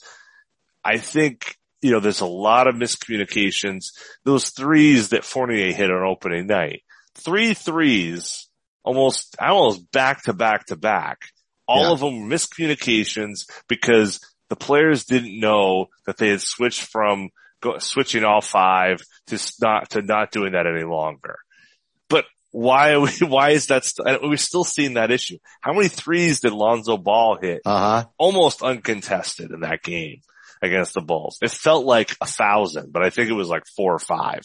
I think, you know, there's a lot of miscommunications. Those threes that Fournier hit on opening night, three threes, almost, almost back to back to back. All Yeah. of them were miscommunications because the players didn't know that they had switched from go, switching all five to not, to not doing that any longer. But why are we, why is that, st- we're still seeing that issue. How many threes did Lonzo Ball hit? Uh huh. Almost uncontested in that game against the Bulls. It felt like a thousand, but I think it was like four or five.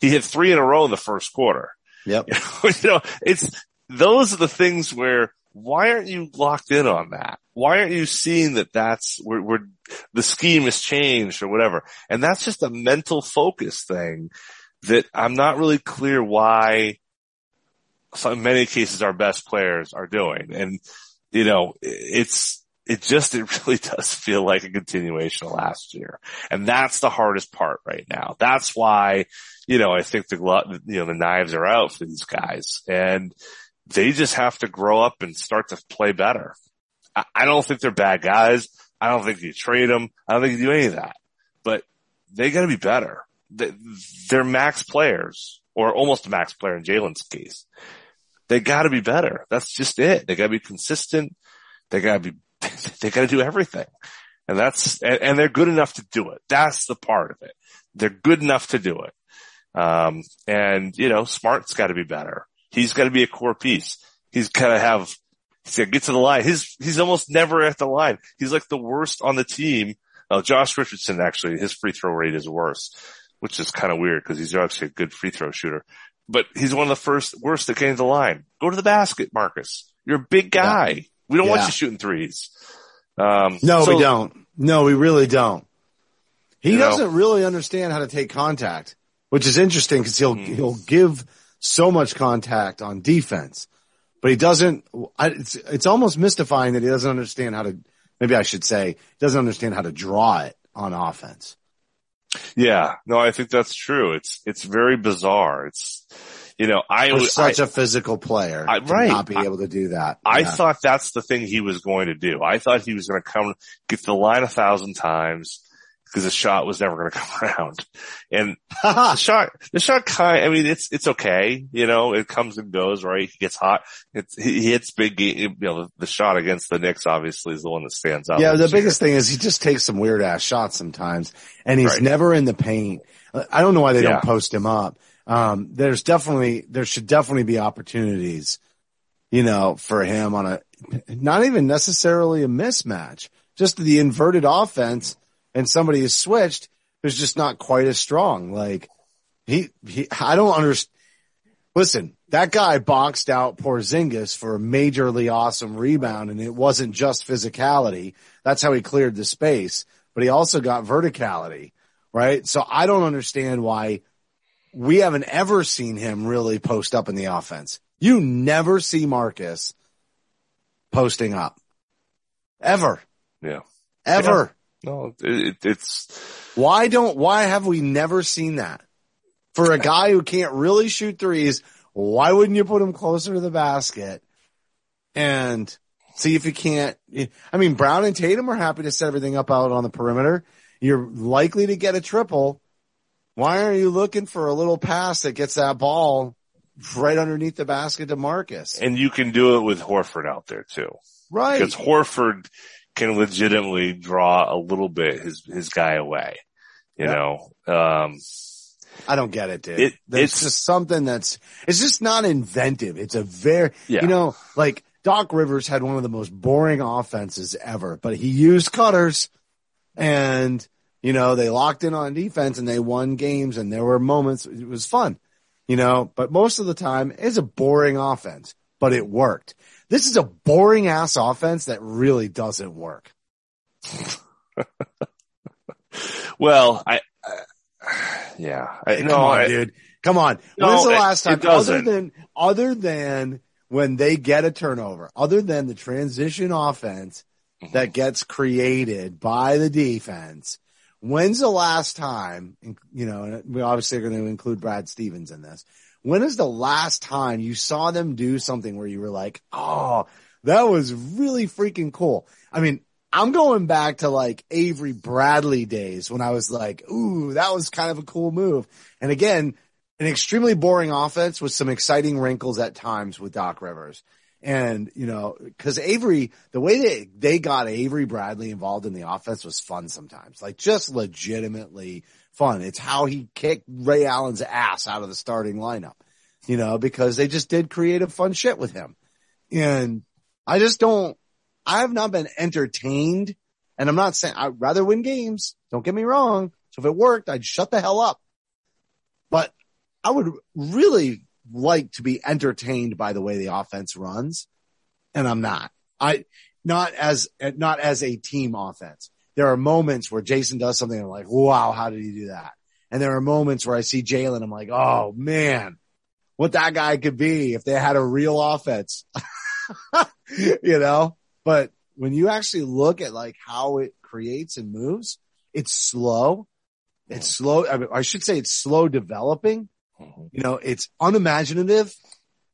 He hit three in a row in the first quarter. Yep. you know, it's, those are the things where why aren't you locked in on that? Why aren't you seeing that that's where, where the scheme has changed or whatever? And that's just a mental focus thing that I'm not really clear why so in many cases our best players are doing. And, you know, it's, it just, it really does feel like a continuation of last year. And that's the hardest part right now. That's why, you know, I think the, you know, the knives are out for these guys and they just have to grow up and start to play better. I, I don't think they're bad guys. I don't think you trade them. I don't think you do any of that, but they gotta be better. They- They're max players or almost a max player in Jaylen's case. They gotta be better. That's just it. They gotta be consistent. They gotta be, they gotta do everything. And that's, and, and they're good enough to do it. That's the part of it. They're good enough to do it. Um, and you know, Smart's gotta be better. He's gotta be a core piece. He's gotta have, he's gotta get to the line. He's, he's almost never at the line. He's like the worst on the team. Uh, Josh Richardson actually, his free throw rate is worse, which is kind of weird because he's actually a good free throw shooter. But he's one of the first worst that came to the line. Go to the basket, Marcus. You're a big guy. We don't want you shooting threes. Um, No, so- we don't. No, we really don't. He doesn't really understand how to take contact, which is interesting because he'll Hmm. he'll give so much contact on defense, but he doesn't. I, it's it's almost mystifying that he doesn't understand how to. Maybe I should say doesn't understand how to draw it on offense. Yeah, no, I think that's true. It's it's very bizarre. It's you know, I was such I, a physical player, I- to right. not be able to do that. I Yeah. thought that's the thing he was going to do. I thought he was going to come get the line a thousand times because the shot was never going to come around. And the shot, the shot kind, I mean, it's, it's okay. You know, it comes and goes, right? He gets hot. It's, he hits big, you know, the, the shot against the Knicks obviously is the one that stands out. Yeah, the year. biggest thing is he just takes some weird ass shots sometimes and he's Right. never in the paint. I don't know why they Yeah. don't post him up. Um, there's definitely, there should definitely be opportunities, you know, for him on a, not even necessarily a mismatch, just the inverted offense and somebody is switched who's just not quite as strong. Like he, he, I don't understand. Listen, that guy boxed out Porzingis for a majorly awesome rebound and it wasn't just physicality. That's how he cleared the space, but he also got verticality, right? So I don't understand why we haven't ever seen him really post up in the offense. You never see Marcus posting up. Ever. Yeah. Ever. No, it, it, it's, Why don't, why have we never seen that? For a guy who can't really shoot threes, why wouldn't you put him closer to the basket and see if he can't? I mean, Brown and Tatum are happy to set everything up out on the perimeter. You're likely to get a triple. Why are you looking for a little pass that gets that ball right underneath the basket to Marcus? and you can do it with Horford out there too. Right. because Horford can legitimately draw a little bit his his guy away. You Yeah. know, um, I don't get it, dude. It- There's it's- just something that's, it's just not inventive. It's a very, Yeah. you know, like Doc Rivers had one of the most boring offenses ever, but he used cutters and, you know, they locked in on defense and they won games and there were moments, it was fun, you know, but most of the time it's a boring offense, but it worked. This is a boring ass offense that really doesn't work. well, I, I yeah, I, Hey, no, come on, I- dude. Come on. No, When's the last time, other than, other than when they get a turnover, other than the transition offense Mm-hmm. that gets created by the defense, when's the last time, you know, we obviously are going to include Brad Stevens in this. When is the last time you saw them do something where you were like, Oh, that was really freaking cool. I mean, I'm going back to like Avery Bradley days when I was like, ooh, that was kind of a cool move. And again, an extremely boring offense with some exciting wrinkles at times with Doc Rivers. And, you know, cause Avery, the way they, they got Avery Bradley involved in the offense was fun sometimes, like just legitimately fun. It's how he kicked Ray Allen's ass out of the starting lineup, you know, because they just did creative fun shit with him. And I just don't, I have not been entertained and I'm not saying I'd rather win games. Don't get me wrong. So if it worked, I'd shut the hell up. But I would really like to be entertained by the way the offense runs. And I'm not. I, not as, not as a team offense. There are moments where Jayson does something and I'm like, wow, how did he do that? And there are moments where I see Jaylen, I'm like, oh man, what that guy could be if they had a real offense, you know, but when you actually look at like how it creates and moves, it's slow. It's slow. I, mean, I should say it's slow developing. Mhm. You know, it's unimaginative.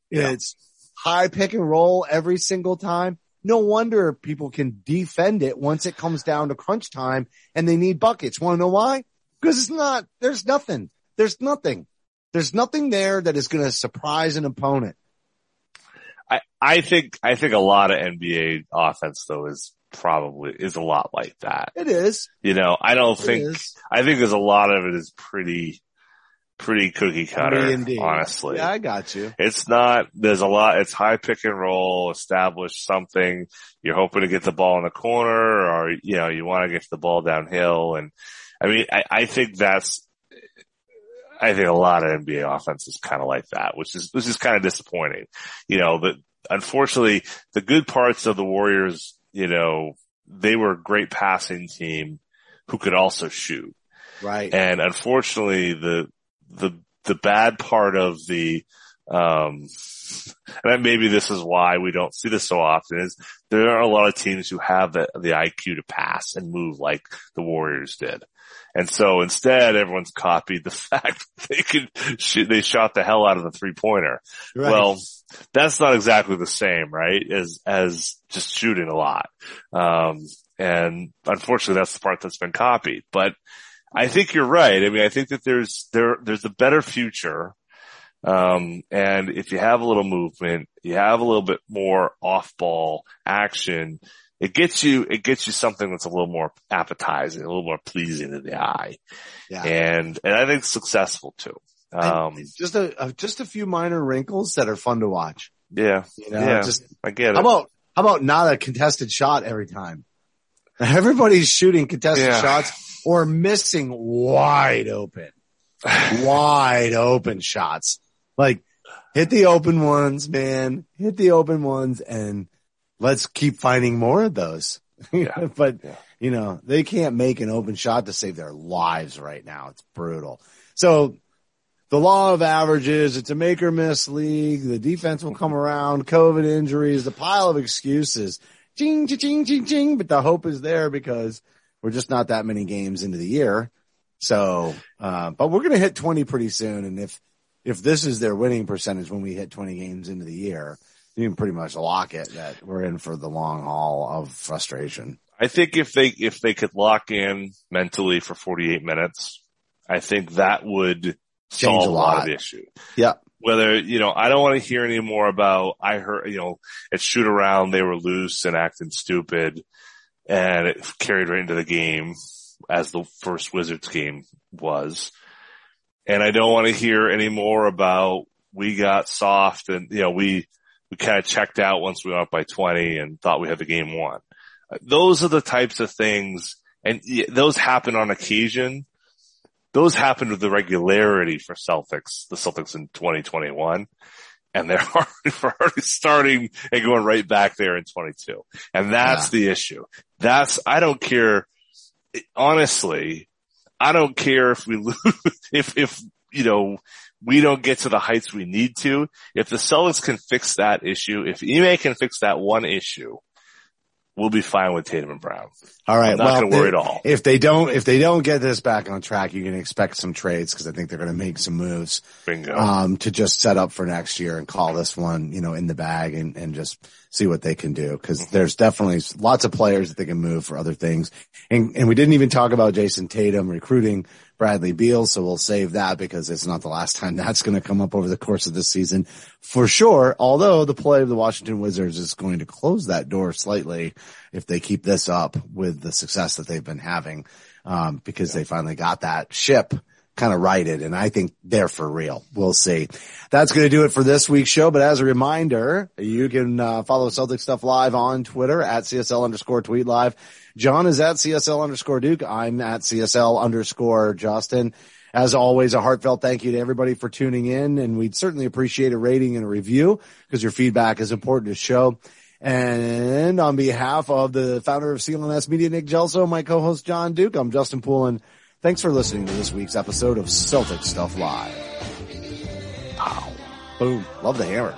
Yeah. It's high pick and roll every single time. No wonder people can defend it once it comes down to crunch time and they need buckets. Want to know why? Because it's not, there's nothing. There's nothing. There's nothing there that is going to surprise an opponent. I, I think, I think a lot of NBA offense though is probably, is a lot like that. It is. You know, I don't It think, is. I think there's a lot of it is pretty, pretty cookie cutter, honestly. Yeah, I got you. It's not, there's a lot, it's high pick and roll, establish something. You're hoping to get the ball in the corner or, you know, you want to get the ball downhill. And I mean, I, I think that's, I think a lot of NBA offense is kind of like that, which is, which is kind of disappointing. You know, but unfortunately the good parts of the Warriors, you know, they were a great passing team who could also shoot. Right. And unfortunately, the the the bad part of the um, and maybe this is why we don't see this so often is there are a lot of teams who have the the IQ to pass and move like the Warriors did. And so instead, everyone's copied the fact that they could shoot, they shot the hell out of the three pointer. Right. Well, that's not exactly the same, right? As, as just shooting a lot. Um, and unfortunately that's the part that's been copied, but I think you're right. I mean, I think that there's, there, there's a better future. Um, and if you have a little movement, you have a little bit more off ball action, it gets you, it gets you something that's a little more appetizing, a little more pleasing to the eye. yeah. And, and I think successful too. Um, just a, a just a few minor wrinkles that are fun to watch. yeah, You know, yeah, just I get it. how about how about not a contested shot every time? Everybody's shooting contested Yeah. shots or missing wide open, wide open shots. Like hit the open ones, man. Hit the open ones, and let's keep finding more of those. Yeah. but Yeah. you know they can't make an open shot to save their lives right now. It's brutal. So the law of averages, it's a make or miss league. The defense will come around, COVID injuries, the pile of excuses. Ching, ching, ching, ching, ching. But the hope is there because we're just not that many games into the year. So, uh, but we're going to hit 20 pretty soon. And if, if this is their winning percentage when we hit 20 games into the year, you can pretty much lock it that we're in for the long haul of frustration. I think if they, if they could lock in mentally for 48 minutes, I think that would Change solve a a lot of the issue. Yeah. Whether, you know, I don't want to hear any more about, I heard, you know, at shoot around, they were loose and acting stupid and it carried right into the game. as the first Wizards game was. And I don't want to hear any more about we got soft and, you know, we, we kind of checked out once we went up by 20 and thought we had the game won. Those are the types of things and those happen on occasion. Those happen with the regularity for Celtics, the Celtics in 2021 and they're already, starting and going right back there in 22. And that's yeah. the issue. That's, I don't care. Honestly, I don't care if we lose, if, if, you know, we don't get to the heights we need to. If the Celtics can fix that issue, if Ime can fix that one issue, we'll be fine with Tatum and Brown. All right. I'm not well, going to worry at all. If they don't, if they don't get this back on track, you can expect some trades because I think they're going to make some moves. Bingo. Um, to just set up for next year and call this one, you know, in the bag and, and just see what they can do. Cause mm-hmm. there's definitely lots of players that they can move for other things. And, and we didn't even talk about Jayson Tatum recruiting Bradley Beal. So we'll save that because it's not the last time that's going to come up over the course of this season for sure. Although the play of the Washington Wizards is going to close that door slightly if they keep this up with the success that they've been having. Um, because yeah. they finally got that ship kind of righted and I think they're for real. We'll see. That's going to do it for this week's show. But as a reminder, you can uh, follow Celtic Stuff Live on Twitter at CSL underscore tweet live. John is at CSL underscore Duke. I'm at CSL underscore Justin. As always, a heartfelt thank you to everybody for tuning in and we'd certainly appreciate a rating and a review because your feedback is important to show. And on behalf of the founder of CLNS Media, Nick Gelso, my co-host John Duke, I'm Justin Poulin. Thanks for listening to this week's episode of Celtic Stuff Live. Wow. Boom. Love the hammer.